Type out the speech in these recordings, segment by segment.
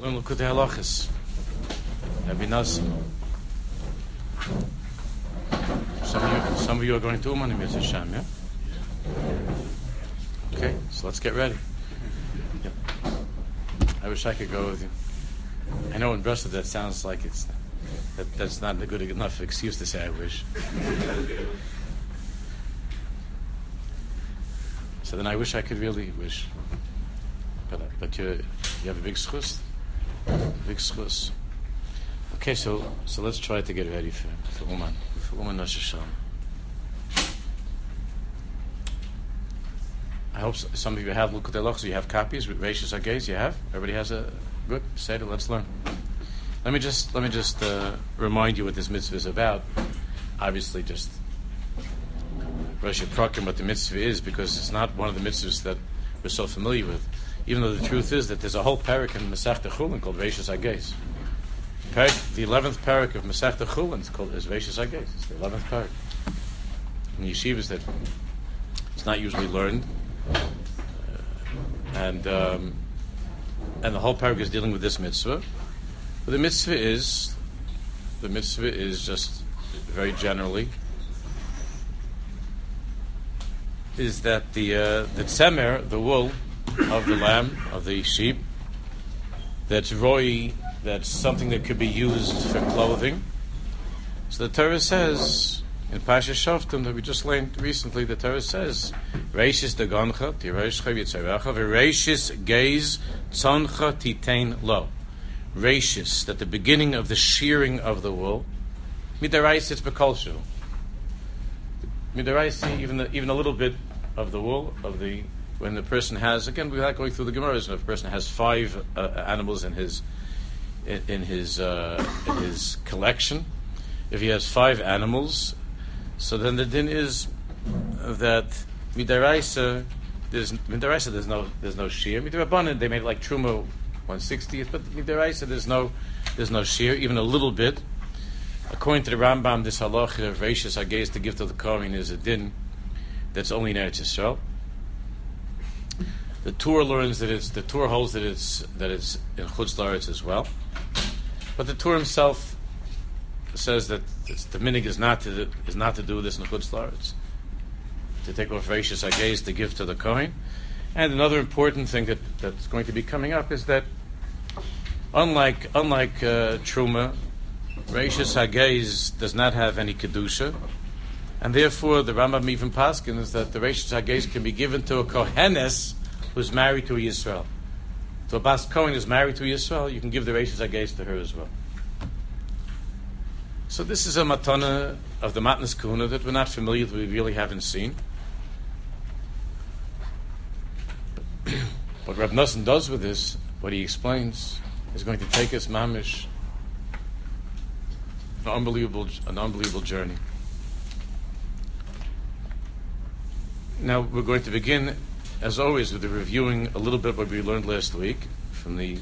learn Likutei Halachas. That'd be nice. Some of you, some of you are going to Uman Mitzvah Hashem, yeah? Okay, so let's get ready. I wish I could go with you. I know in Brussels that sounds like it's that, that's not a good enough excuse to say I wish. so then I wish I could really wish. But, but you, you have a big schus. Big schus. Okay, so so let's try to get ready for, for Uman. For Uman Rosh I hope some of you have looked at so you have copies, Reishis Hagez, you have? Everybody has a good Say it. let's learn. Let me just let me just uh, remind you what this mitzvah is about. Obviously just Rosh Prakim what the mitzvah is because it's not one of the mitzvahs that we're so familiar with. Even though the truth is that there's a whole parak in Masech Chulin called Reishis Hagez. the eleventh parak of Masech Chulin is called is Reishis Hagez. It's the eleventh parak. In yeshivas that it's not usually learned and um, and the whole paragraph is dealing with this mitzvah. But the mitzvah is the mitzvah is just very generally is that the uh, the tzemer, the wool of the lamb of the sheep, that's roi, that's something that could be used for clothing. So the Torah says in Pasha Shoftim that we just learned recently, the Torah says, Reishis dagoncha, tiroshcha yitzarecha, v'reishis gaze tzoncha titain lo. Reishis, that the beginning of the shearing of the wool, midarais it's bekolshu. Midarais, even, even a little bit of the wool, of the, when the person has, again, we're going through the Gemara, if a person has five uh, animals in his, in, in his, uh, in his collection, if he has five animals, so then the din is that midaraisa there's midaraisa there's no there's no shear midarabanan they made like truma 160th but midaraisa there's no there's no shear even a little bit. According to the Rambam, this halacha of Reishis Hagez the gift of the Kohen is a din that's only in Eretz Yisrael. The Tur learns that it's the Tur holds that it's that it's in Chutz Laretz as well, but the Tur himself says that the minig is not to is not to do this in Chutz Laretz. To take off Reishis Hagez to give to the Kohen. And another important thing that, that's going to be coming up is that unlike unlike uh, Truma, Reishis Hagez does not have any Kedusha. And therefore, the Rambam even paskin is that the Reishis Hagez can be given to a Kohenes who's married to a Yisrael. So a Bas Kohen is married to a Yisrael, you can give the Reishis Hagez to her as well. So this is a matana of the Matnas Kuna that we're not familiar with, we really haven't seen. what Reb Nosson does with this, what he explains, is going to take us mamish an unbelievable, an unbelievable journey. Now we're going to begin, as always, with the reviewing a little bit what we learned last week from the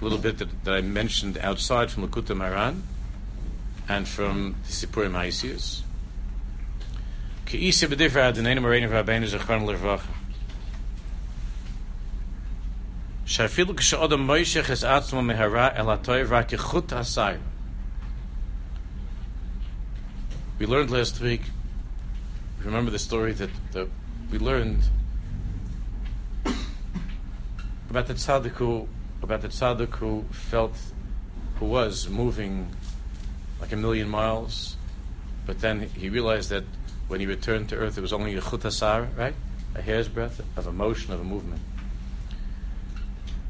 little bit that, that I mentioned outside from Likutei Moharan and from the Sipurim ha'sayr. We learned last week, remember the story that, that we learned about the tzaddik who, about the tzaddik who felt, who was moving like a million miles. But then he realized that when he returned to earth, it was only a chutasar, right? A hair's breadth of a motion, of a movement.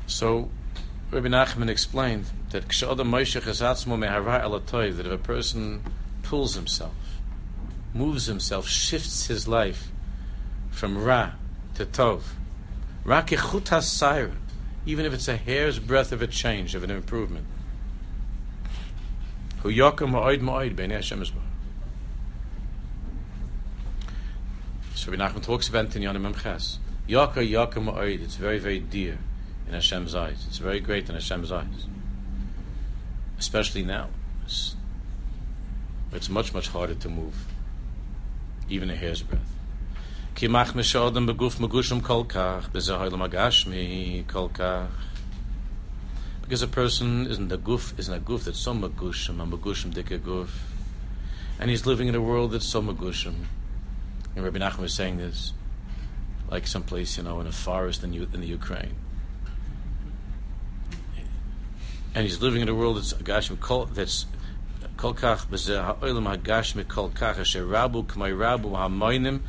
So Rabbi Nachman explained that that if a person pulls himself, moves himself, shifts his life from Ra to Tov, Ra even if it's a hair's breadth of a change, of an improvement, Hu yakum ma'oid ma'oid b'nei. So Rabbi Nachman talks about in Yonim Memches. Yaka yaka ma'oid. It's very, very dear in Hashem's eyes. It's very great in Hashem's eyes. Especially now. It's, it's much, much harder to move. Even a hair's breadth ki mach shodem. Because a person isn't a goof, isn't a goof that's so magushim, a magushim dike goof. And he's living in a world that's so magushim. And Rabbi Nachman was saying this, like someplace, you know, in a forest in, in the Ukraine. And he's living in a world that's agashim kol, that's kolkach, bezahoylem agashmi kolkach, asher rabu k'may rabu ha'moinim,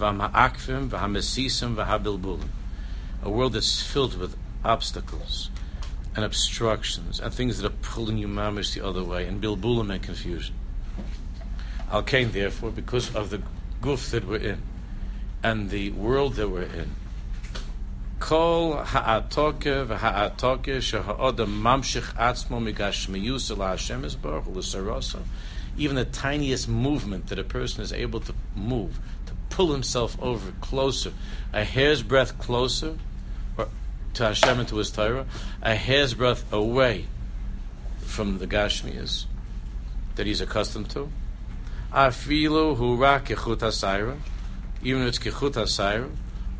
v'ha'mesisim. A world that's filled with obstacles and obstructions and things that are pulling you mamish the other way and bilbulim and confusion. Al Kain, therefore, because of the goof that we're in and the world that we're in, Kol ha'atoke v'ha'atoke sheha'odam mamshich atzmo migashmiyus el Hashem l'sarasa. Even the tiniest movement that a person is able to move, pull himself over closer, a hair's breadth closer, to Hashem and to His Torah, a hair's breadth away from the Gashmiyas that he's accustomed to. Afilu hu ra kechut hasayra, even if it's kechut hasayra,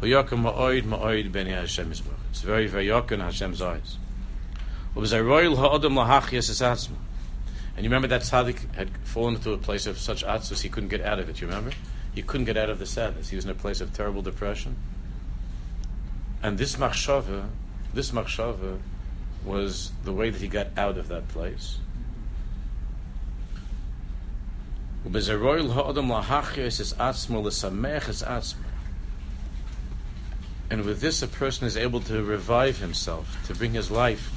hu yakum ma'oid ma'oid b'nei Hashem Yisbarach. It's very, very yakum in Hashem's eyes. Ubezayroil ha'odam lahachiyas es atzma. And you remember that tzaddik had fallen into a place of such atzus he couldn't get out of it. You remember? He couldn't get out of the sadness. He was in a place of terrible depression. And this machshava, this machshava, was the way that he got out of that place. And with this, a person is able to revive himself, to bring his life,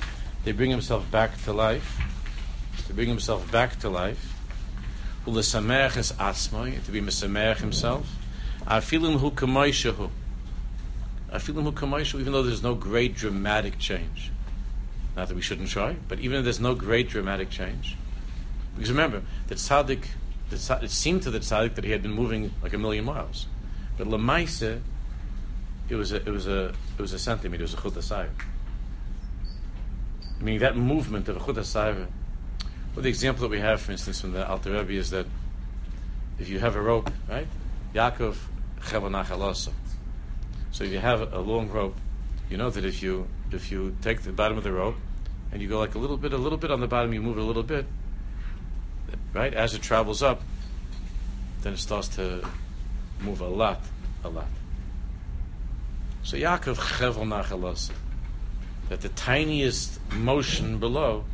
to bring himself back to life, to bring himself back to life. Ulesamech is atzmai, to be mesamech himself. Afilim hu kamaishahu. Afilim hu kamaishahu, even though there's no great dramatic change. Not that we shouldn't try, but even if there's no great dramatic change. Because remember, that tzaddik, the tzaddik, it seemed to the tzaddik that he had been moving like a million miles. But lemaise, it was a, it was a, it was a centimeter, it was a chut mean, that movement of a chut well, the example that we have, for instance, from the Alter Rebbe is that if you have a rope, right? Yaakov chevanachalasa. So if you have a long rope, you know that if you if you take the bottom of the rope and you go like a little bit, a little bit on the bottom, you move it a little bit, right? As it travels up, then it starts to move a lot, a lot. So Yaakov chevel that the tiniest motion below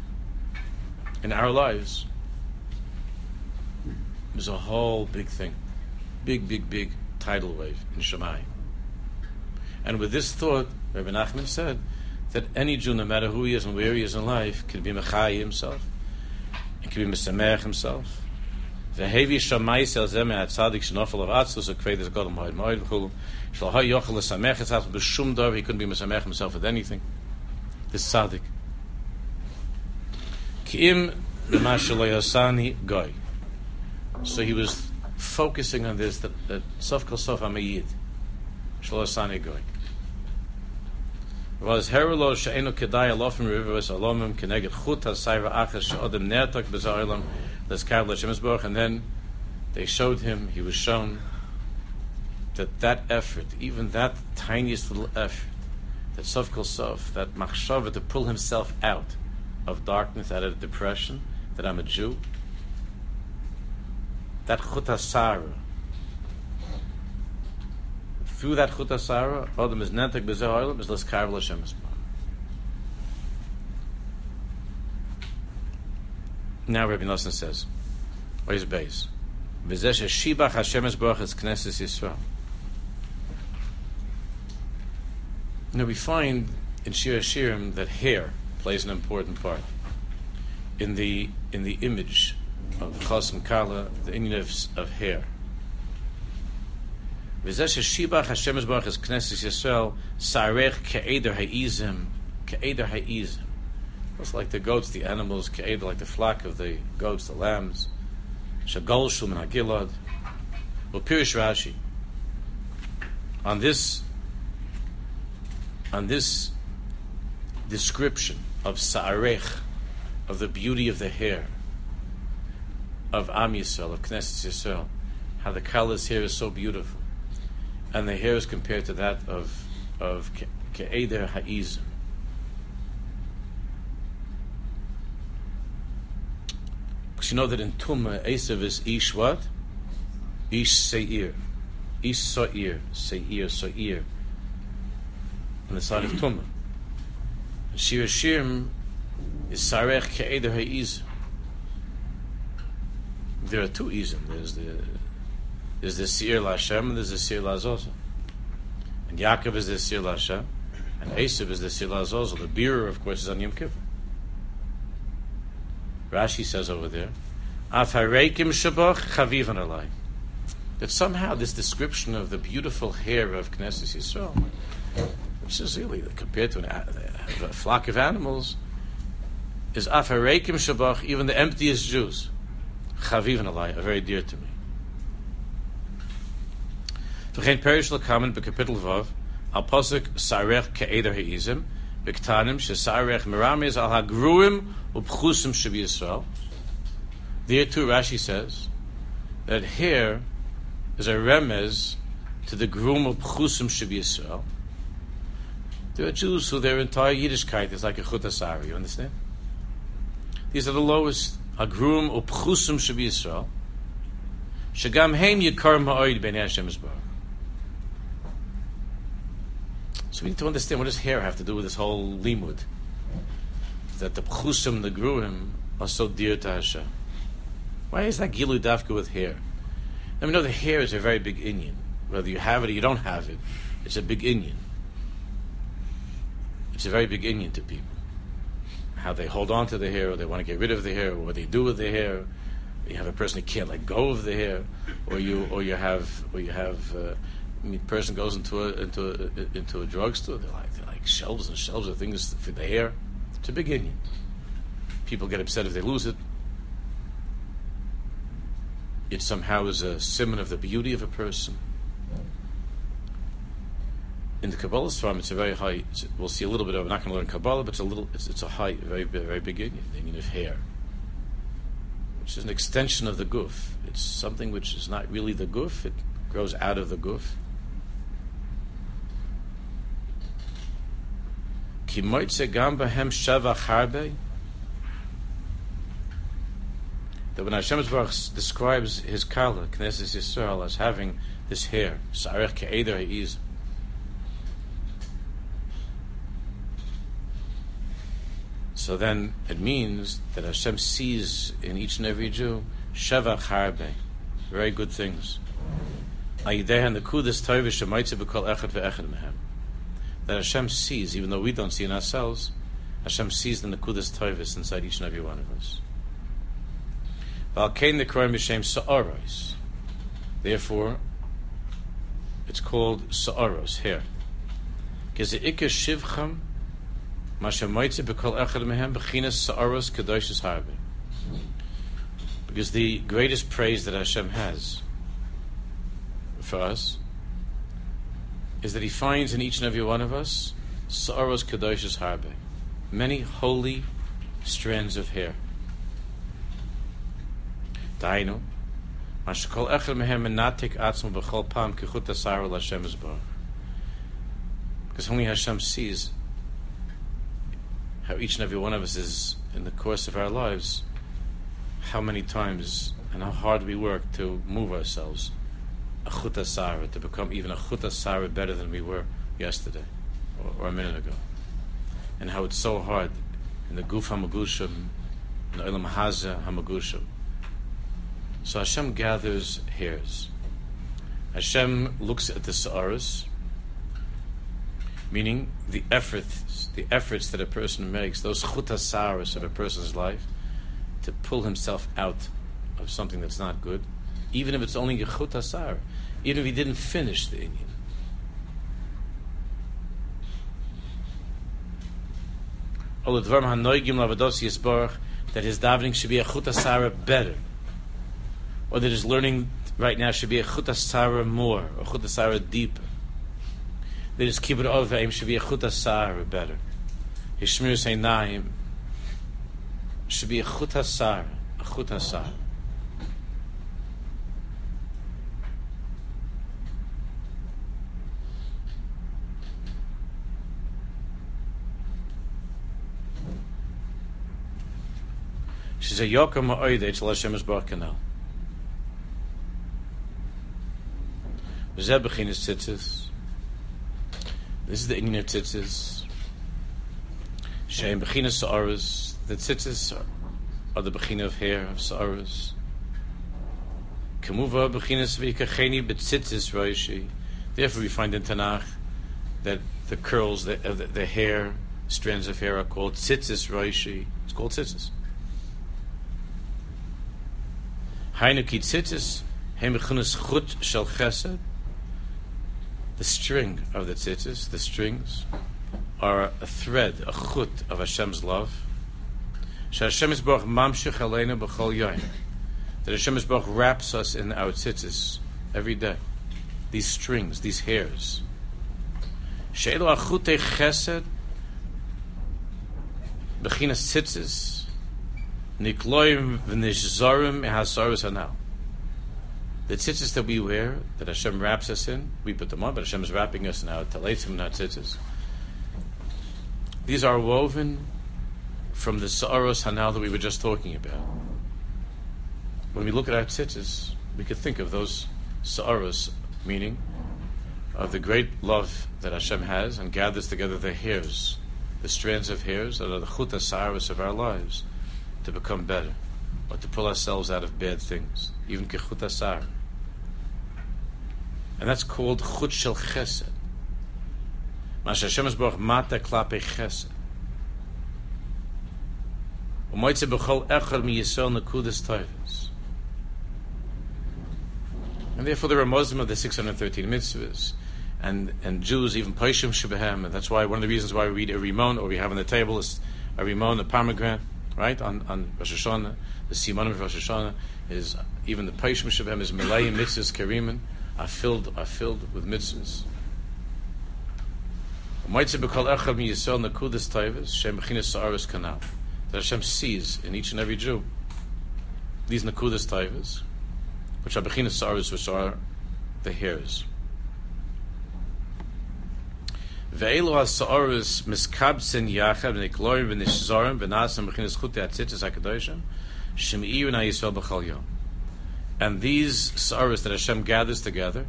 in our lives is a whole big thing, big, big, big tidal wave in Shemayim. And with this thought, Rabbi Nachman said that any Jew, no matter who he is and where he is in life, can be Mechai himself, and can be Mesamech himself. V'hevi shamai sel zeme at tzadik shenofel of atzlus a kved is godel moed moed v'chulu shal ha yochel lesamech es atzlus b'shum he couldn't be mesamech himself with anything. This tzadik. Ki'im goy. So he was focusing on this that that sof kol sof am a yid. Shal hasani goy. Was herolo she'enu kedai alofim rivers alomim keneged chut ha-sayra achas she'odem nertok b'za'olam Let's Karel and then they showed him, he was shown that that effort, even that tiniest little effort, that Sof Kol Sof, that machshava to pull himself out of darkness, out of depression, that I'm a Jew, that chutasara, through that chutasara, Adam is nentek b'zeh is less Karel Shemesburg. Now Rabbi Nosson says, where's base? V'zeh shibach Hashem Baruch is Knesset Yisrael. Now we find in Shir Shirim that hair plays an important part in the in the image of Chasam Kala, the Indian of, of hair. V'zeh shibach Hashem Knesset Yisrael sarech ke'eder ha'izim ke'eder ha'izim it's like the goats, the animals, like the flock of the goats, the lambs. Shagol Shum and Hagilad. Well, Pirish Rashi. On this, on this description of Sa'arech, of the beauty of the hair of Am Yisrael, of Knesset Yisrael, how the color's hair is so beautiful. And the hair is compared to that of, of Ke'eder Ha'izim. Because you know that in Tumah, Esav is Ish what? Ish Seir. Ish Sa'ir. Seir, Sa'ir. On the side of Tumah. Shir Shirim is Sarech Ke'eder Ha'iz. There are two Izim. There's the there's the Seir Lashem and there's the Seir Lazosa. And Yaakov is the Seir Lashem. And Esav is the Seir Lazosa. The beer, of course, is on Yom Kippur. Rashi says over there, Afarekim Shabach Chavivan Alai. That somehow this description of the beautiful hair of Knesset Yisrael, which is really compared to an, a, flock of animals, is Afarekim Shabach, even the emptiest Jews. Chavivan Alai are very dear to me. V'chein perish l'kamen b'kapitel vav, al sarech ke'eder ha'izim, b'ktanim shesarech al hagruim u'pchusim Yisrael. There too Rashi says that here is a remez to the groom of pchusim shebi Yisrael. There are Jews who their entire Yiddishkeit is like a chutasari, you understand? These are the lowest. Agrum upchusum be Israel. Shagam heim yikar ma'oid ben Hashem So we need to understand what does hair have to do with this whole limud? That the pchusim, the gruim, are so dear to Hashem. Why is that gilu dafka with hair? Let me know the hair is a very big Indian. Whether you have it or you don't have it, it's a big Indian. It's a very big Indian to people how they hold on to the hair, or they want to get rid of the hair, or what they do with the hair. You have a person who can't let go of the hair, or you, or you have, or you have. Uh, I mean, person goes into a into a, into a drugstore. They're like they're like shelves and shelves of things for the hair. It's a big Indian. People get upset if they lose it. It somehow is a symbol of the beauty of a person in the Kabbalah Svarim, it's a very high. We'll see a little bit of. I'm not going to learn Kabbalah, but it's a little. It's, it's a high, very, very big union, the of hair, which is an extension of the goof. It's something which is not really the goof. It grows out of the goof. That when Hashem describes his kala, Knesset Yisrael, as having this hair, So then it means that Hashem sees in each and every Jew Shevach Harbe, very good things. That Hashem sees, even though we don't see in ourselves, Hashem sees the Nakudas Toivis inside each and every one of us. Therefore, it's called Sa'aros here. Because the Ikka Shivcham because the greatest praise that Hashem has for us is that He finds in each and every one of us Sa'aros Kedoshis Harbe, many holy strands of hair. Dainu, Because only Hashem sees how each and every one of us is in the course of our lives, how many times and how hard we work to move ourselves a chutasara, to become even a chutasara better than we were yesterday or, or, a minute ago. And how it's so hard in the guf hamagushim, in the ilam haza hamagushim. So Hashem gathers hairs. Hashem looks at the sa'aras, meaning the efforts, the efforts that a person makes, those chutasaras of a person's life, to pull himself out of something that's not good, even if it's only a chutasar, even if he didn't finish the Indian. That his davening should be a chutasara better, or that his learning right now should be a chutasara more, or chutasara deeper they just keep it over him should be a chut asar better. His shmir naim should be a chut asar, a chut asar. She's a yokem ha'oidei to Hashem Yisbarach Kanal. Zeh bechinas tzitzis. This is the Indian of tzitzis. Shein bechinas sa'aras. The tzitzis are the bechina of hair of sa'aras. Kemuva bechinas v'ikacheni betzitzis roishi. Therefore, we find in Tanakh that the curls, the, uh, the, the hair, strands of hair are called tzitzis roishi. It's called tzitzis. Hainu ki tzitzis hem bechinas chut shel chesed. The string of the tzitzis, the strings, are a thread, a chut of Hashem's love. Hashem is Baruch mamshich aleinu b'chol yoyim. That Hashem is Baruch wraps us in our tzitzis every day. These strings, these hairs. She'elu achute chesed b'chinas tzitzis nikloim v'nishzorim hasaros hanal. The tzitzis that we wear, that Hashem wraps us in, we put them on, but Hashem is wrapping us in our taletzim and our tzitzis. These are woven from the Sa'aros Hanal that we were just talking about. When we look at our tzitzis, we could think of those Sa'aros, meaning of the great love that Hashem has and gathers together the hairs, the strands of hairs that are the chuta Sa'aros of our lives to become better or to pull ourselves out of bad things, even kechuta Sa'ar. And that's called chut shel chesed. Mash Hashem is baruch mata klape chesed. Umoitze b'chol echad mi yisrael nekudas toivas. And therefore there are Muslims of the 613 mitzvahs. And, and Jews, even Paishim Shebehem, and that's why one of the reasons why we read a Rimon, or we have on the table is a Rimon, a pomegranate, right, on, on Rosh Hashanah, the Simanim of Rosh Hashanah, is even the Paishim Shebehem is Melayim mitzvahs Kerimin, are filled, are filled with mitzvahs. That Hashem sees in each and every Jew. These Nakudas Taivas, which are Bechinas Saris, which are the hairs. Ve'elu ha-sa'aris miskabsin yachad v'niklorim v'nishzorim v'nasam b'chinas chutei atzitzis ha-kadoshim shem'iyu na Yisrael b'chal yom. And these sa'aris that Hashem gathers together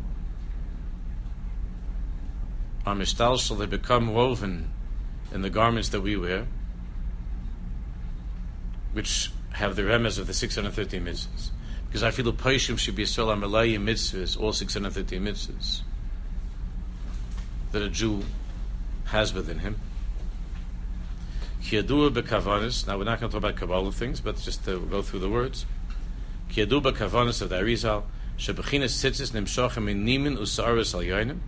are mishtal they become woven in the garments that we wear, which have the remez of the 613 mitzvahs. Because I feel the Paishim should be Yisrael Amalai mitzvahs, all 613 mitzvahs, that a Jew has within him. Now we're not going to talk about Kabbalah things, but just to go through the words. Of the Arizal. Nimshochem in nimin al yoinim.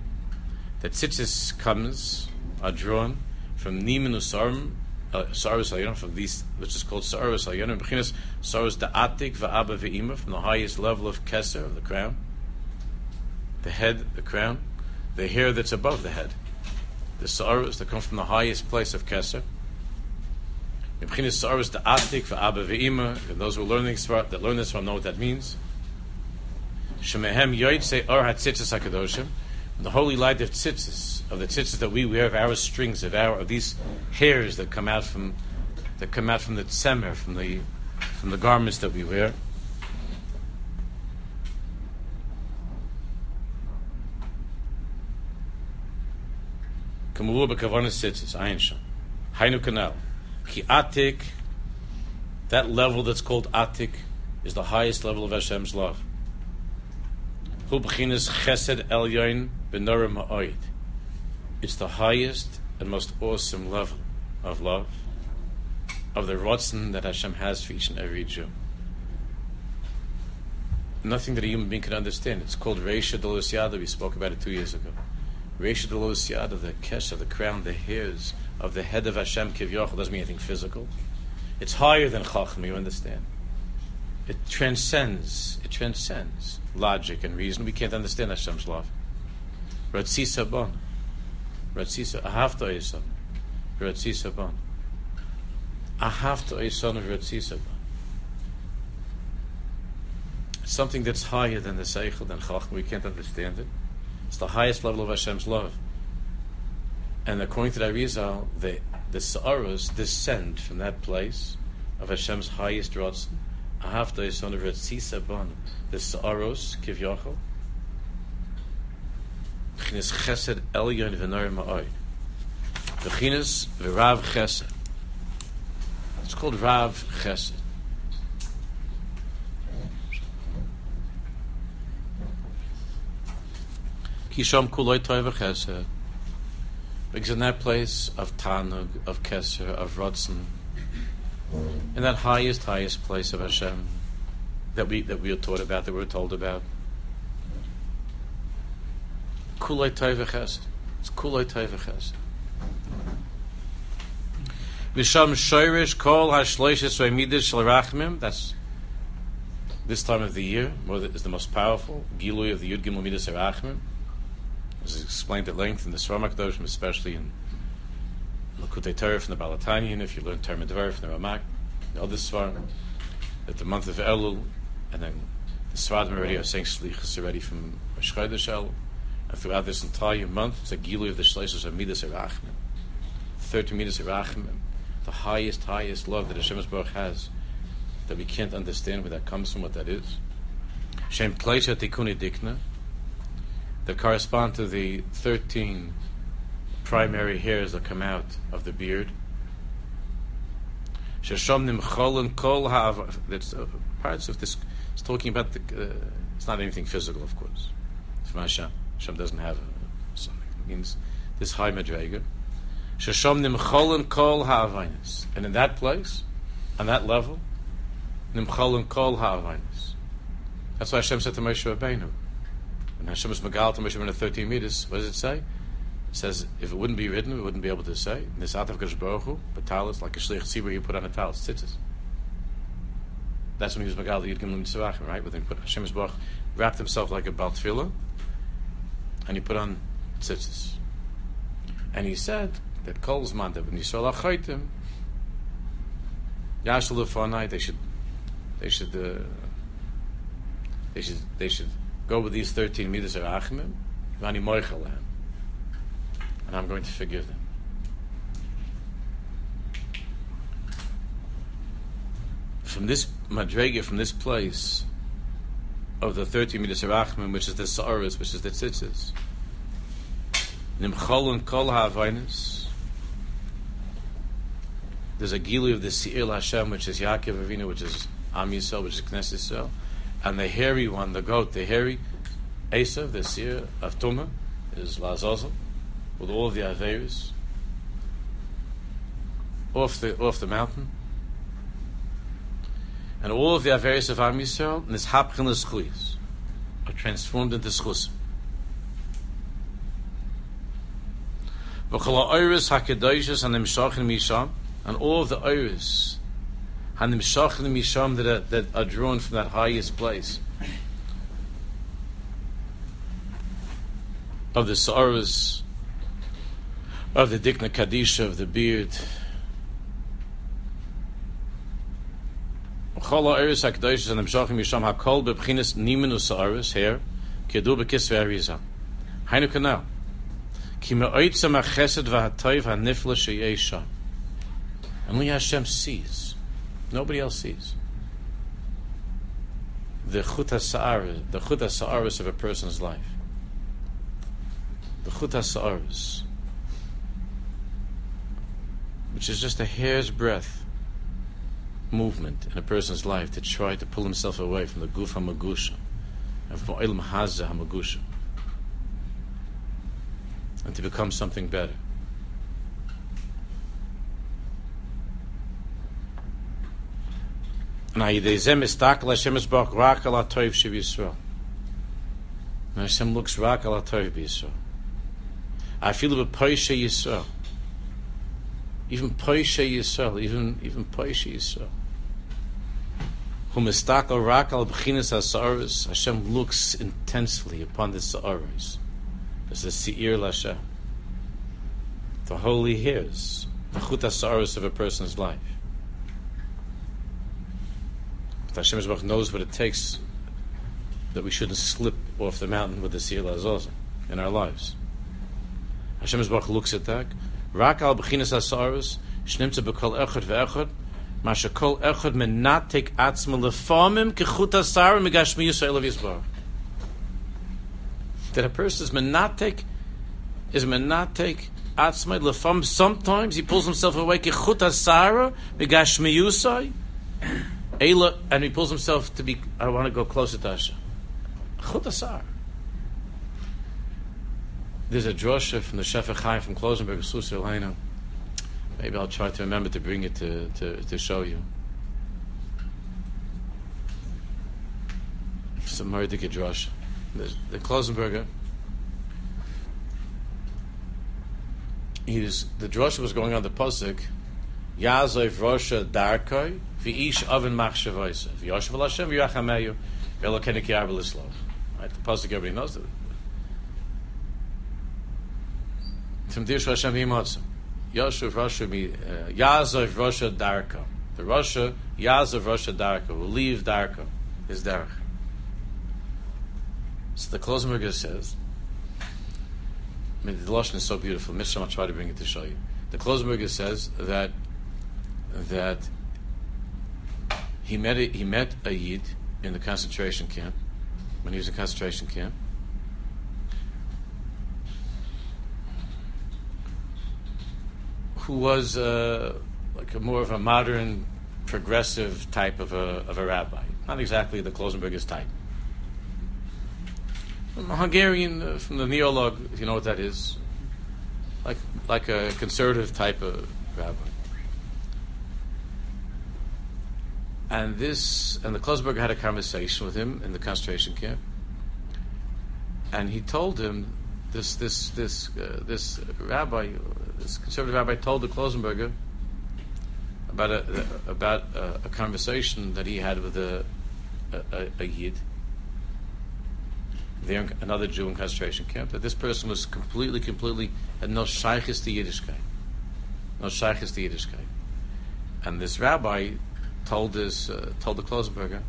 That tzitzis comes, are drawn from nimin usarim, uh, Saras Hayonim from these, which is called Saras Hayonim. Bechinas va'aba from the highest level of Keser of the crown, the head, the crown, the hair that's above the head. The Saras that come from the highest place of Keser. Bechinas Saras the Atik va'aba ve'ima. Those who learn this, that learn this from know what that means. Shemehem Yoitze Or Hatzitzis Hakadoshim. The holy light of tzitzis, of the tzitzis that we wear, of our strings, of our of these hairs that come out from that come out from the tzemer, from the from the garments that we wear. Kamulu b'kavanas tzitzis, ayin sham, hainu kanal, ki atik. That level that's called atik is the highest level of Hashem's love. Hu b'chinas chesed elyon b'norim ha'oid. It's the highest and most awesome level of love, of the rotzen that Hashem has for each and every Jew. Nothing that a human being can understand. It's called Reisha Delos We spoke about it two years ago. Reisha Delos the kesha, the crown, the hairs of the head of Hashem Kivyochel doesn't mean anything physical. It's higher than Chacham, you understand. It transcends, it transcends logic and reason. We can't understand Hashem's love. Ratzisa bon. Ratzisa, ahavta eson. Ratzisa bon. Ahavta eson of Ratzisa bon. Something that's higher than the Seichel, than Chacham, we can't understand it. It's the highest level of Hashem's love. And according to the Arizal, the, the Sa'aras descend from that place of Hashem's highest rotzen. Ahavta is son of Retzisa Bon, the Sa'aros, Kivyochel. B'chinas Chesed Elyon V'nor Ma'oy. B'chinas V'rav Chesed. It's called Rav Chesed. Kisham Kuloi Toiv Chesed. Because in that place of Tanug, of Keser, of Rodson, in that highest, highest place of Hashem that we that we are taught about, that we are told about, Kulei Tevechesed. It's Kulei Tevechesed. Visham Shoirish Kol Hashloishes Vemidish Lerachmim. That's this time of the year more is the most powerful Gilui of the Yud Gimel Midas Erachmim. As explained at length in the Sramak Doshim, especially in Likutei Torah from the Baal HaTanya, if you learn Tomer Devorah from the Ramak, the other Svarim, that the month of Elul, and then the Svarim already are saying Shlichus already from Rosh and throughout this entire month, it's a Gilu of the Shleishas of Midas Erachmim, 30 Midas Erachmim, the highest, highest love that Hashem has, that we can't understand where that comes from, what that is. Shem Kleisha Tikuni Dikna, that correspond to the 13 primary hairs that come out of the beard. Sheshomnim kol. That's uh, parts of this. It's talking about the. Uh, it's not anything physical, of course. From Hashem. Hashem doesn't have a, something. It means this high madrega. Sheshomnim kol. And in that place, on that level, nimcholon kol. That's why Hashem said to Moshe Rabbeinu, and Hashem is Magal to Moshe Rabbeinu 13 meters. What does it say? It says if it wouldn't be written, we wouldn't be able to say. Nisat of Baruch Hu, but talis like a shlich tzibur you put on a talis tzitzis. That's when he was Magal the Yud Gimel Mitzvahim, right? When put Hashem Baruch wrapped himself like a bal tefillah, and he put on tzitzis. And he said that Kol's Manda when Yisrael Achaitim, Yashal they should, they should, uh, they should, they should go with these 13 meters of Achimim, Vani and I'm going to forgive them. From this Madrega, from this place of the 13 meters of Achimim, which is the Sa'aras, which is the Tzitzis, Nimcholun Kol there's a Gilu of the Seir Hashem, which is Yaakov Avinu, which is Am Yisrael, which is Knesset Yisrael, and the hairy one, the goat, the hairy Esav, the seer of Tumah, is Lazazel, with all the Averis, off the off the mountain, and all of the Averis of Am Yisrael, and this Hapchin Schuyas, are transformed into Schus. And all of the Iris and the Mishachim Misham that are, that are drawn from that highest place of the sorrows of the Dikna Kadisha of the beard. HaKadosh and Mishachim Misham HaKol here Kedu Kanal. Only Hashem sees. Nobody else sees. The chut ha'sa'aris, the chut ha'sa'aris of a person's life. The chut ha'sa'aris, which is just a hair's breadth movement in a person's life to try to pull himself away from the guf ha'magusha and from ilm hazza ha'magusha and to become something better. Is. And Hashem looks rak toiv Yisrael. I feel a poishe Yisrael. Even poishe Yisrael, even even poishe Yisrael. Who mistak al rak al b'chinas ha'sa'aris, Hashem looks intensely upon the sa'aris. As the se'ir l'Hashem. The holy hairs, the chut of a person's life. But Hashem knows what it takes that we shouldn't slip off the mountain with the Siyah Azaz in our lives. Hashem looks at that. Rak al b'chinas hasaris, shnimtza b'kol echad ve'echad, Masha kol echad menatek atzma lefamim kechut asar megashmi yisrael of. That a person is menatek, is atzma lefam. Sometimes he pulls himself away kechut megashmi yisrael. And he pulls himself to be. I want to go closer to Hashem. Chut asar. There's a drosha from the Shefa Chaim from Klosenberg, Elena. Maybe I'll try to remember to bring it to, to, to show you. Some Merdike drosha. The, the Klosenberger. He's, the drosha was going on the pasuk. Yazov Rosha Darkoi Right, the pasuk everybody knows that. From Dirshu Hashem. Yoshev Rosha uh, Yazov Rosha Darko. The Rosha Yazov Rosha Darko will leave Darko, his derech. So the Klosenberger says, I mean, the Lashon is so beautiful. Mishra, I'll try to bring it to show you. The Klosenberger says that that he met a, he met a Yid in the concentration camp when he was in concentration camp. Who was uh, like a more of a modern, progressive type of a, of a rabbi. Not exactly the Klosenberger's type. Hungarian, uh, from the Neolog, if you know what that is. Like, like a conservative type of rabbi. And this, and the Klosenberger had a conversation with him in the concentration camp, and he told him this this this uh, this rabbi, this conservative rabbi, told the Klosenberger about a about a, a conversation that he had with a a, a yid, there another Jew in concentration camp. That this person was completely, completely had no shaykhis to Yiddishkeit, no shaykhis to Yiddishkeit, and this rabbi told this uh, told the Klosenberger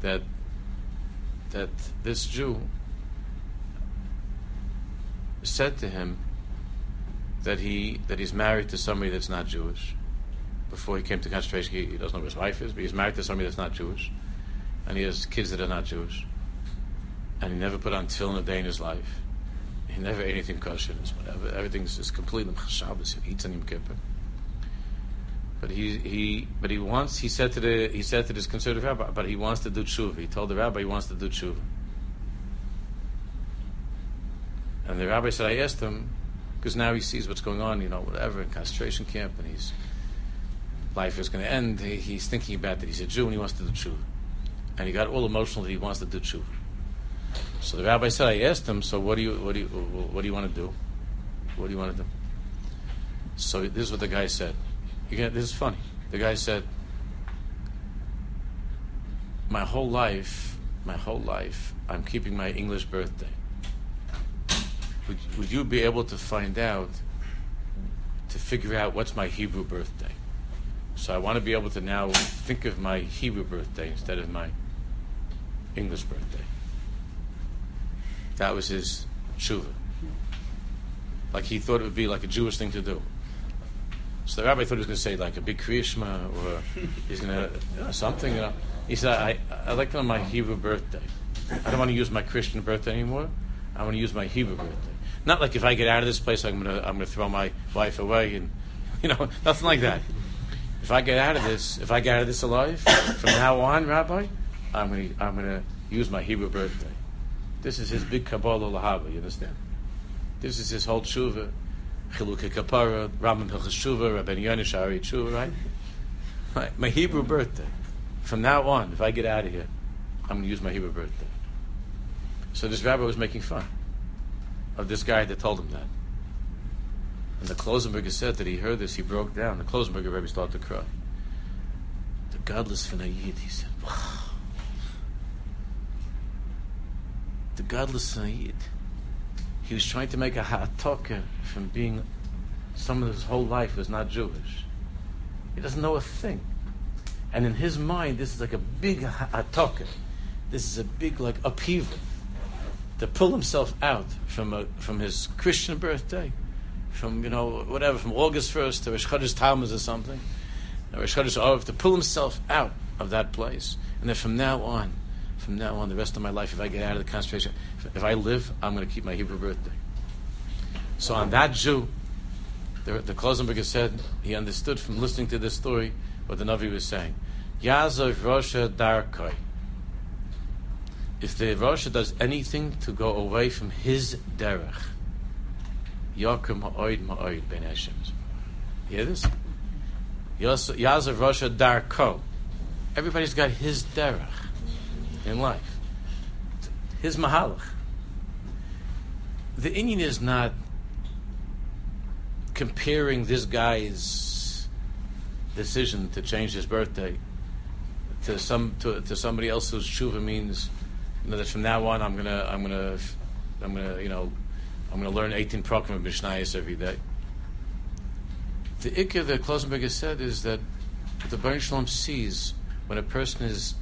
that that this Jew said to him that he that he's married to somebody that's not Jewish. Before he came to concentration, he, he doesn't know who his wife is, but he's married to somebody that's not Jewish, and he has kids that are not Jewish, and he never put on tefillin a day in his life. He never ate anything kosher. Whatever, everything's just completely Shabbos. He eats on Yom Kippur. But he, he but he wants he said to the he said to this conservative rabbi, but he wants to do tshuva. He told the rabbi he wants to do tshuva. And the rabbi said, I asked him because now he sees what's going on, you know, whatever in concentration camp, and he's life is going to end. He, he's thinking about that. He's a Jew and he wants to do tshuva, and he got all emotional that he wants to do tshuva. So the rabbi said, I asked him, so what do you what do you what do you want to do? What do you want to do? So this is what the guy said. This is funny. The guy said, "My whole life, my whole life, I'm keeping my English birthday. Would, would you be able to find out, to figure out what's my Hebrew birthday? So I want to be able to now think of my Hebrew birthday instead of my English birthday. That was his tshuva. Like he thought it would be like a Jewish thing to do. So the rabbi thought he was going to say like a big Kriyashma or he's going to you know, something. You know, he said, "I I like to know my Hebrew birthday. I don't want to use my Christian birthday anymore. I want to use my Hebrew birthday. Not like if I get out of this place, I'm going to I'm going to throw my wife away and you know nothing like that. If I get out of this, if I get out of this alive, from now on, Rabbi, I'm going to I'm going to use my Hebrew birthday. This is his big Kabbalah lahava. You understand? This is his whole tshuva Chilukei Kapara, Rambam Hilchas Shuva, Rabbeinu Yonah Shari Shuva, right? right? My Hebrew birthday. From now on, if I get out of here, I'm going to use my Hebrew birthday. So this rabbi was making fun of this guy that told him that. And the Klosenberger said that he heard this, he broke down. The Klosenberger rabbi started to cry. The godless Fanayid, he said, wow. The godless Fanayid he was trying to make a ha'ataka from being someone whose whole life was not Jewish. He doesn't know a thing. And in his mind, this is like a big ha'ataka. This is a big like upheaval. To pull himself out from a, from his Christian birthday, from you know whatever, from August first to Rosh Chodesh or something, Rosh Chodesh to pull himself out of that place, and then from now on, from now on, the rest of my life, if I get out of the concentration, if, if I live, I'm going to keep my Hebrew birthday. So on that Jew, the, the said he understood from listening to this story what the Navi was saying. Yazov Rosha Darkoi. If the Rosha does anything to go away from his derech, Yakum Ha'oid Ma'oid Ben Hashem. Hear this? Yazov Rosha Darko. Everybody's got his derech in life. His mahalach. The inyan is not comparing this guy's decision to change his birthday to some to, to somebody else whose means you know that from now on I'm gonna I'm gonna I'm gonna you know I'm gonna learn 18 prokim of Mishnayos every day. The ikka that Klausenberger said is that the Baruch Shalom sees when a person is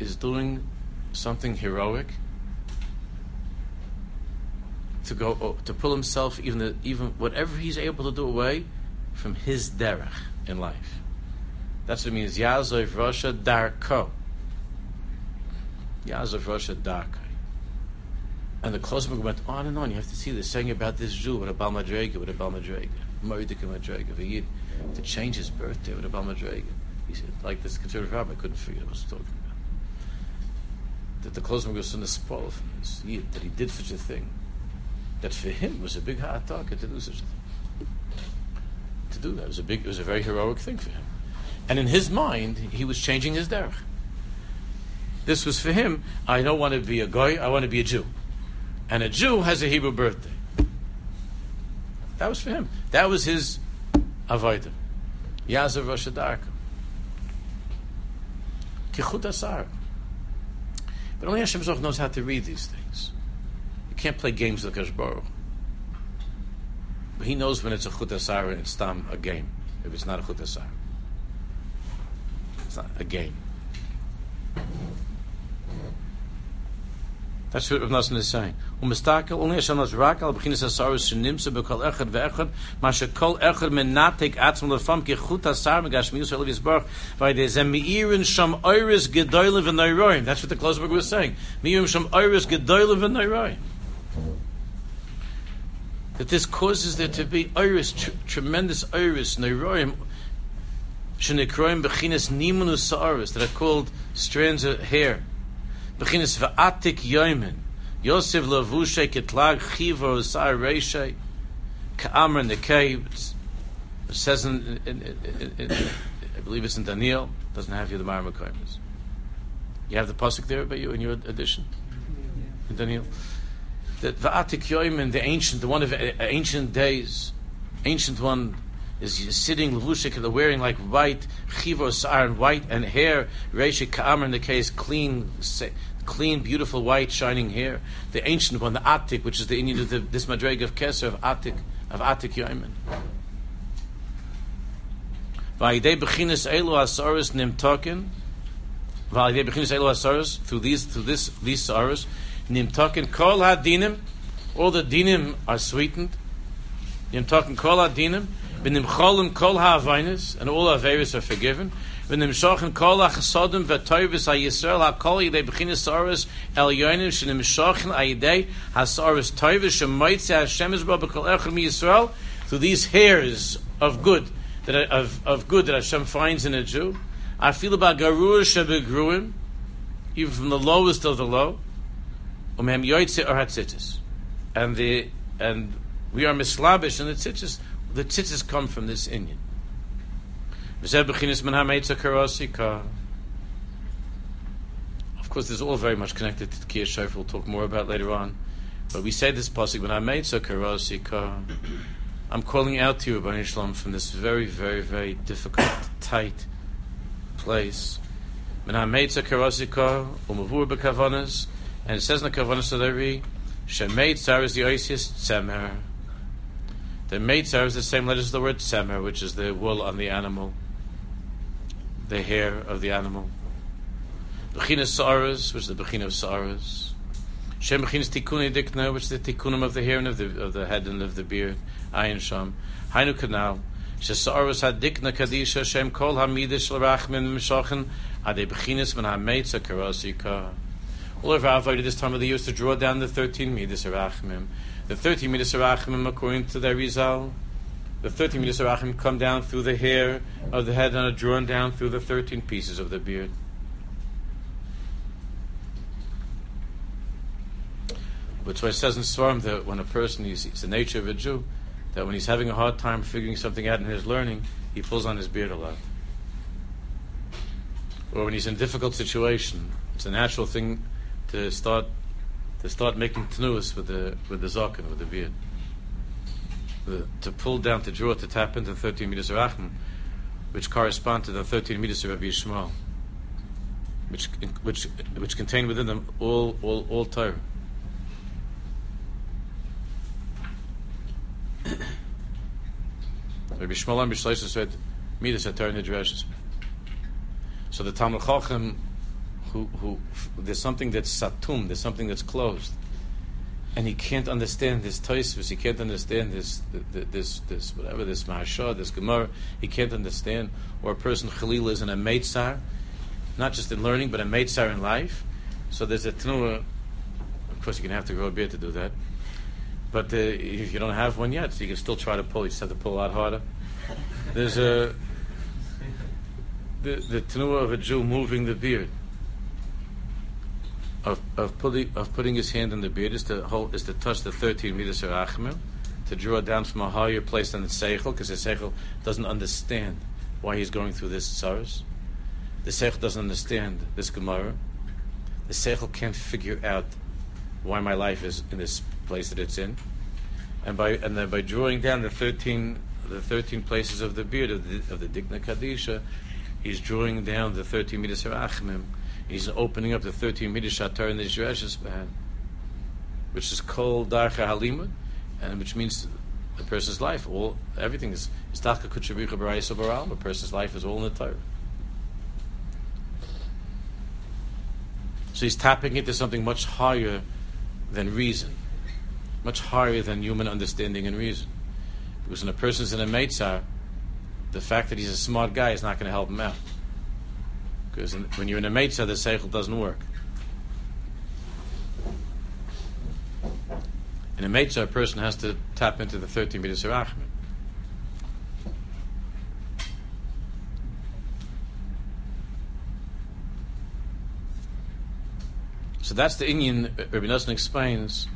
is doing something heroic to go oh, to pull himself even even whatever he's able to do away from his derech in life. That's what it means. Yazov Rosha Darko. Yazov Rosha Darko. And the Klausenberg went on and on. You have to see this saying about this Jew with a Madrega, with a Bal Madrega, Moridika Madrega, to change his birthday with a Madrega. He said, like this conservative rabbi couldn't figure out what he was talking about. That the Klausenberg was in the spoil from this that he did such a thing. That for him was a big ha'ataka to do such a thing. To do that it was a big, it was a very heroic thing for him. And in his mind, he was changing his derech. This was for him. I don't want to be a guy. I want to be a Jew, and a Jew has a Hebrew birthday. That was for him. That was his avodah. Yazav Rosh Kichut Asar. But only Hashem Zoch knows how to read these things. You can't play games with Kash Baruch. But he knows when it's a Chut Asar and it's tam a game. If it's not a Chut Asar. It's not a game. That's what Rav Nosson is saying. Umistakel only Hashem is rak al b'chinas asarus shenimsa bekol echad veechad masher kol echad menatek atzmo lefam kechut asar megashmius olav yisbarach vaydezem mi'irin sham oiris gedoyle v'nayroim. That's what the Klosberg was saying. Mi'irin sham oiris gedoyle v'nayroim. That this causes there to be oiris, tremendous oiris, nayroim, shenikroim b'chinas nimunus sa'aris, that are called strands of hair. Bechinas va'atik yoimen. Yosef lavushe ketlag chivo sar reishe. Ka'amr nekei. It says in, in, in, in, I believe it's in Daniel. It Doesn't have you the Maramakaimers. You have the pasuk there, but you in your edition in Daniel. That va'atik yoimen, the ancient, the one of uh, ancient days, ancient one is sitting levushik, wearing like white chivos are and white and hair. Reishik ka'amr in the case clean, clean, beautiful white shining hair. The ancient one, the atik, which is the inyan of the, this madreg of keser of atik of atik yoimen. Through these through this these saras nimtokin kol hadinim. All the dinim are sweetened. Nimtokin kol hadinim. V'nim cholim kol ha'avainis, and all averis are forgiven. V'nim shochen kol ha'chasodim v'toivis ha'yisrael ha'kol yidei b'chinas saras el yoinim shenim shochen ha'yidei ha'saras toivis shemoitzi Hashem Yisrael b'kol echad mi-Yisrael through these hairs of good that of, of good that Hashem finds in a Jew. I feel about garur shebegruim, even from the lowest of the low. Umhem yoitzi or hatzitis, and the and we are mislabish and the tzitzis the tzitzis come from this inyan. Of course, this is all very much connected to Kiyah Shofar. We'll talk more about later on. But we say this pasuk when I made Sakarosika. I'm calling out to you, Rabbi Shalom, from this very, very, very difficult, tight place. When I made umavur and it says in the kavanas of the Shemait Saras the Oisius Tzemer. The Meitzar is the same letter as the word Tzemer, which is the wool on the animal, the hair of the animal. Bechinas Saras, which is the Bechina of Saras. Shem Bechinas Tikuni Dikna, which is the Tikunim of the hair and of the, of the head and of the beard. Ayin Sham. Hainu Kanal. Shesarus hadikna kadisha shem kol hamidish l'rachmin m'shochen ade bechinis min hameitza karosika. All of our avoided this time of the year is to draw down the 13 midas rachmim. The 13 midas rachmim, according to the Rizal, the 13 midas rachmim come down through the hair of the head and are drawn down through the 13 pieces of the beard. Which why it says in Sfarim that when a person, is, it's the nature of a Jew, that when he's having a hard time figuring something out in his learning, he pulls on his beard a lot. Or when he's in a difficult situation, it's a natural thing to start to start making tenuas with the with the zaken, with the beard. The, to pull down, to draw, to tap into 13 meters of Achman, which correspond to the 13 meters of Rabbi Yishmael, which which which contain within them all all all Torah. Rabbi Shmuel and Bishleisa said, "Midas Torah Nidrashis." So the Talmud Chacham, who, who, there's something that's satum, there's something that's closed, and he can't understand this Taisvis, he can't understand this, this, this, whatever, this Mahashah, this Gemara, he can't understand, or a person Khalil is in a Meitzar, not just in learning, but a Meitzar in life. So there's a Tanua, of course, you're to have to grow a beard to do that. But uh, if you don't have one yet, so you can still try to pull. You just have to pull a lot harder. There's a the the tenua of a Jew moving the beard. Of of putting of putting his hand in the beard is to hold is to touch the thirteen meters of achmir, to draw down from a higher place than the seichel, because the seichel doesn't understand why he's going through this tsaros. The seichel doesn't understand this gemara. The seichel can't figure out why my life is in this place that it's in, and by and then by drawing down the thirteen the thirteen places of the beard of the, of the Dikna Kadisha, he's drawing down the thirteen meters of Achmim. He's opening up the thirteen midas Shatar in the Yisrael which is called Darcha Halima, and which means a person's life, all everything is is Taka Kuchabicha Barayisa Baral. A person's life is all in the Torah. So he's tapping into something much higher than reason much higher than human understanding and reason. Because when a person's in a meitzar, the fact that he's a smart guy is not going to help him out. Because when you're in a meitzar, the seichel doesn't work. In a meitzar, a person has to tap into the 13 meters of Achmed. So that's the inyan Rabbi Nosson explains.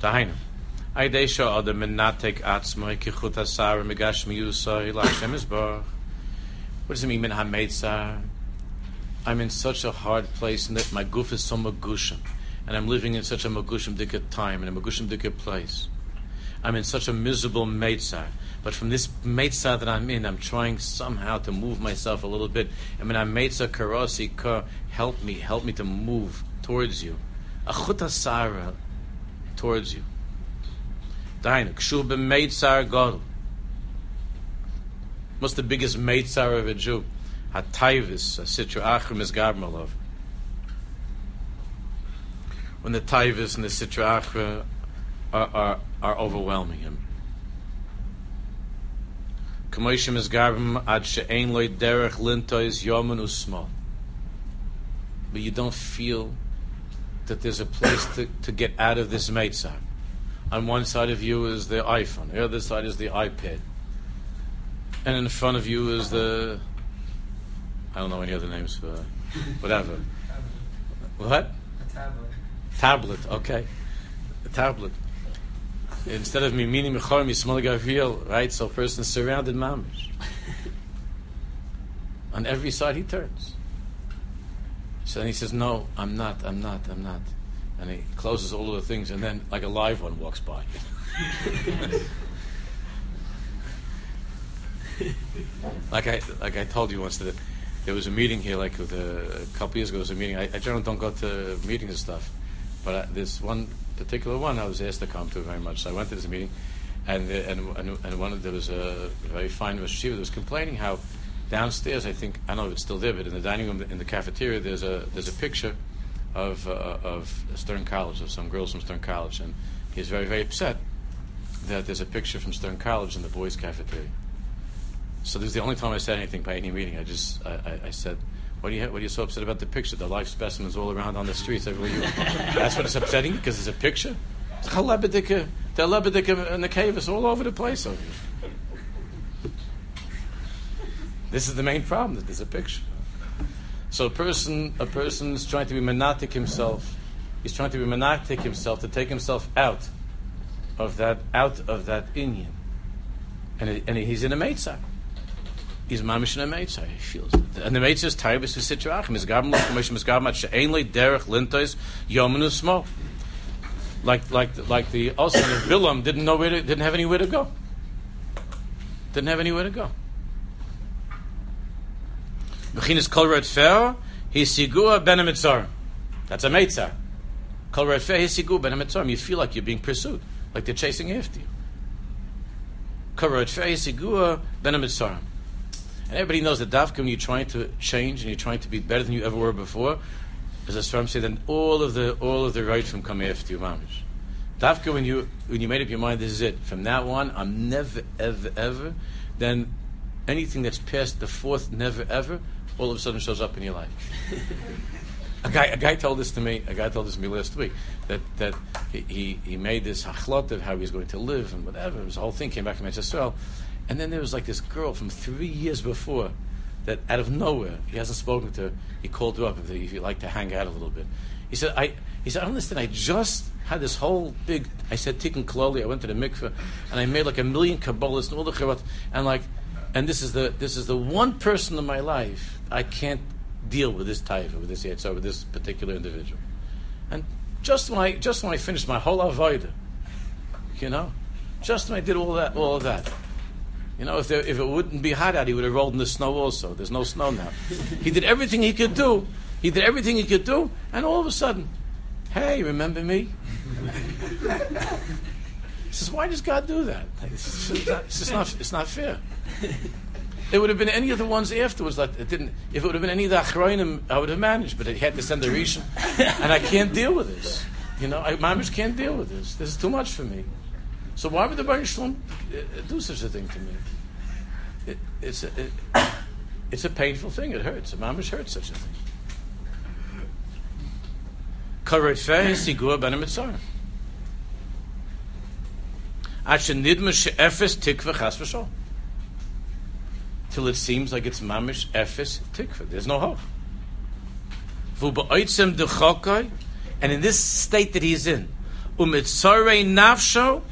Dahainu. What does it mean? I'm in such a hard place and that my goof is so magushim. And I'm living in such a magushim dikkat time, and a magushim dikkat place. I'm in such a miserable meitzah. But from this meitzah that I'm in, I'm trying somehow to move myself a little bit. I mean, I'm meitzah karasi ka. Help me, help me to move towards you. Achuta sara uh, towards you. Dainu kshu b'meitzar gadol. What's the biggest meitzar of a Jew? Hatayvis, a sitra achrim is garmalov. When the taivis and the sitra achra are, are, are overwhelming him. Kamoishim is garbim ad she'ein loy derech yomen. But you don't feel that there's a place to, to get out of this meitzah. On one side of you is the iPhone, the other side is the iPad. And in front of you is the I don't know any other names for whatever. what? A tablet. Tablet, okay. A tablet instead of mimini mechor mismol gavil, right? So person surrounded mamish. On every side he turns. So then he says, "No, I'm not. I'm not. I'm not." And he closes all of the things, and then like a live one walks by. like I like I told you once that there was a meeting here, like a, a couple years ago. There was a meeting. I, I generally don't go to meetings and stuff, but I, this one particular one I was asked to come to very much. So I went to this meeting, and and and, and one of there was a very fine Rosh that was complaining how downstairs I think I don't know if it's still there, but in the dining room in the cafeteria there's a there's a picture of uh, of Stern College, of some girls from Stern College, and he's very very upset that there's a picture from Stern College in the boys' cafeteria. So this is the only time I said anything by any meeting. I just I, I, I said. What are, you, what are you so upset about the picture? The live specimens all around on the streets everywhere you. That's what it's upsetting because it's a picture. It's Chalabedika, the Lebedika and the cave is all over the place over here. This is the main problem that there's a picture. So a person, a person is trying to be monatic himself. He's trying to be monatic himself to take himself out of that, out of that inyan, and, and he's in a meitzah. He's mamish in a meitzah. He feels it. and the meitzah is tyrus v'sitrachim. Is gabim l'komishim is gabim at she'ein le derech lintois yomenu small. Like like like the also of Bilam didn't know where to, didn't have anywhere to go. Didn't have anywhere to go. Bechinas kol fer hisigua ben mitzar. That's a meitzar. Kol fer hisigua ben. You feel like you're being pursued, like they're chasing after you. Kol fer hisigua ben mitzar. And everybody knows that dafka when you're trying to change and you're trying to be better than you ever were before, as the Sfarim say, then all of the all of the right from come after you, mamish. Dafka when you when you made up your mind, this is it. From that one, I'm never ever ever. Then anything that's past the fourth never ever, all of a sudden shows up in your life. a guy a guy told this to me. A guy told this to me last week that that he he, made this hachlot of how he was going to live and whatever. His whole thing came back from Israel, and then there was like this girl from three years before that out of nowhere, he hasn't spoken to her, he called her up if you'd like to hang out a little bit. He said, I, he said, I don't understand, I just had this whole big, I said, tikkun kloli, I went to the mikveh, and I made like a million kabbalas and all the chirot, and like, and this is the, this is the one person in my life I can't deal with this type, with this yetzer, with this particular individual. And just when I, just when I finished my whole avodah, you know, just when I did all that, all of that, you know, if, there, if it wouldn't be hot out, he would have rolled in the snow also. There's no snow now. he did everything he could do. He did everything he could do, and all of a sudden, hey, remember me? he says, why does God do that? It's just, it's just not, it's not fair. It would have been any of the ones afterwards that it didn't. If it would have been any of the achroinim, I would have managed. But it had to send the rishon, and I can't deal with this. You know, I, Mamish can't deal with this. This is too much for me. So why would the Baruch Shalom uh, do such a thing to me? It, it's, a, it, it's a painful thing. It hurts. A mamish hurts such a thing. Karet feh sigur ben mitzar. At nidma she'efes tikva chas v'shol. Till it seems like it's mamish efes tikva. There's no hope. And in this state that he's in, umitzarei nafsho,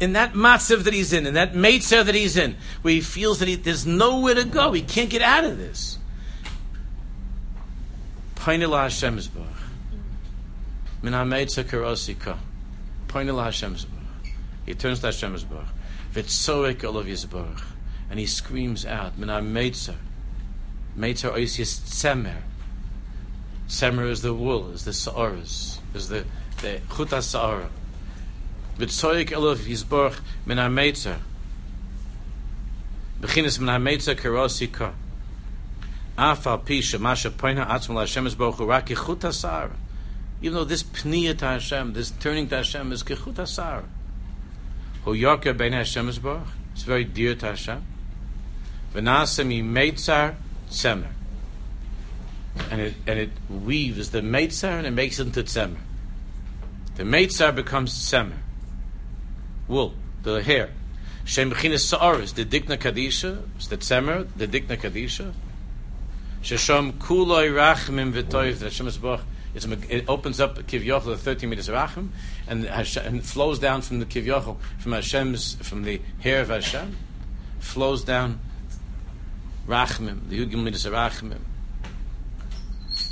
in that matzav that he's in, in that meitzer that he's in, where he feels that he, there's nowhere to go, he can't get out of this. Painila Hashem is Min ha-meitzer karosika. Painila Hashem is He turns to Hashem is Vitzoek olav yizbarach. And he screams out, Min ha-meitzer. Meitzer oisius tzemer. Tzemer is the wool, is the sa'aras, is the, the chuta sa'ara. V'tzoyik elov yizborch min ha-meitzer. Bechinas min ha-meitzer karosi ka. Af al pi shemasha poina atzma la-Hashem yizborch rak yichut ha Even though this pniya to Hashem, this turning to Hashem is kichut ha Hu yorker ben Hashem yizborch. It's very dear to Hashem. V'nasem yi-meitzar tzemer. And it, and it weaves the meitzar and it makes it into tzemer. The meitzar becomes tzemer wool, the hair. Shem b'chinas sa'aris, the dikna kadisha, the tzemer, the dikna kadisha. Shesham kuloi rachmim v'toiv, Hashem Esbach, it opens up Kiv the 13 meters of Rachim, and, and flows down from the Kiv from Hashem's, from the hair of Hashem, flows down Rachmim, the Yugim of Rachmim.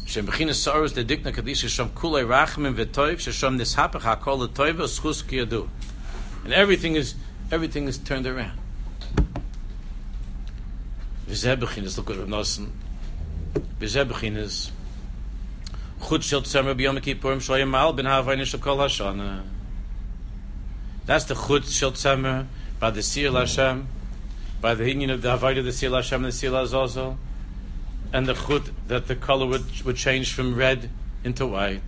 Shem b'chinas sa'aris, the dikna kadisha, Shem kuloi rachmim v'toiv, Shesham nishapach hakol l'toiv, schus kiyadu and everything is everything is turned around. V'zebechin look at Rav Nosson. V'zebechin is chut shel tzemer b'yom kippurim shoyim mal ben havayne shekol hashana. That's the chut shel tzemer by the seal Hashem, by the union of the of the Siyal Hashem the Siyal Azazel, and the chut that the color would, would change from red into white.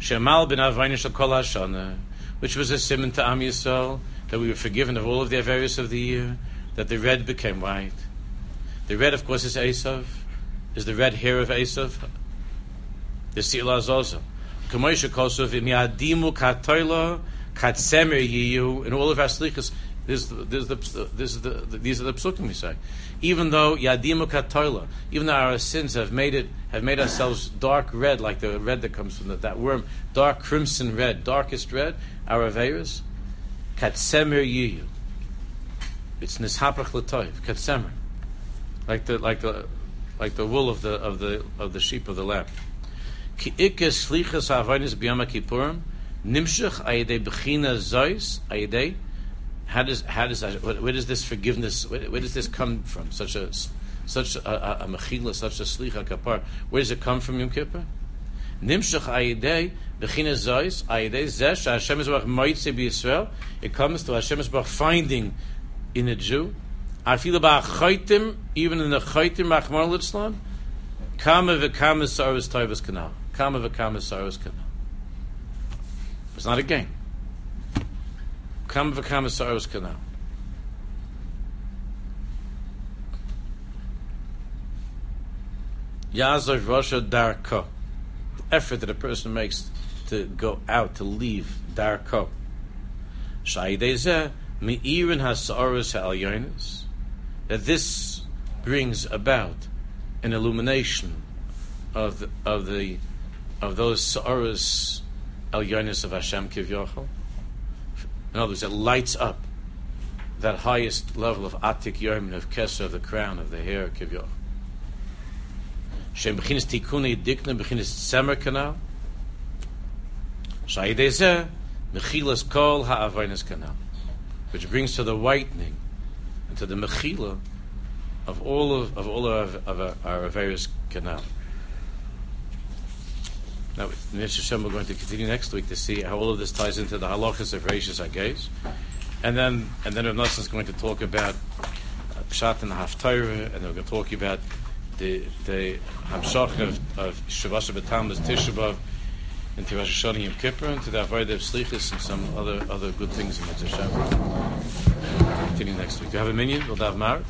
Shemal bin Avaynish Kol Hashana, which was a simon to Am Yisrael, that we were forgiven of all of the various of the year, that the red became white. The red, of course, is Esav, is the red hair of Esav. The Sila Zozo. Kamoisha Kosov, im Yadimu Katoila, Katsemer Yiyu, in all of our slichas, this, this, this, this, the, these are the psukim we say. Even though Yadimu Katoila, even though our sins have made it, have made ourselves dark red, like the red that comes from the, that worm, dark crimson red, darkest red, our Averas, Katsemer Yiyu. It's Nishapach Latoiv, Katsemer. Like the, like the, like the wool of the, of the, of the sheep of the lamb. Ki ikes slichas ha'avonis b'yom kippurim nimshach ayidei b'china zois ayidei how does how does where, does this forgiveness where, where, does this come from? Such a such a, a, a mechila such a slicha kapar. Where does it come from Yom Kippur? Nimshach ayidei b'china zois ayidei zesh Hashem is moitze b'Yisrael it comes to Hashem is finding in a Jew. I feel about chaytim even in the chaytim rachmar litzlan kama v'kama saras toivas kanal. Kama v'kama saras kanal. It's not a game Kam v'kam saros kanal. Yazov Rosha Darko. The effort that a person makes to go out, to leave Darko. Shaidezeh Me'irin HaSaros HaElyonis. That this brings about an illumination of the, of the of those Saros Elyonis of Hashem Kivyochel. In other words, it lights up that highest level of Atik Yermin, of Kesser, of the crown, of the hair, Kivyoch. Shem Bechinis Tikuni Dikna Bechinis Tzemer Kanal. Shayidezeh Mechilas Kol Ha'avainas Kanal. Which brings to the whitening and to the Mechila of all of, of all of, of our, our various canal. Now, Mr. Shem, we're going to continue next week to see how all of this ties into the halachas of Reishis Hagez. And then, and then Rav is going to talk about uh, Pshat and Haftarah, and we're going to talk about the the Hamshach of, of Shavasha B'Tamas Tisha B'Av into Rosh Hashanah Yom Kippur, into the Avodah of Slichas, and some other other good things in Mitzvah Shem. Continue next week. Do you have a minyan? We'll have Maariv.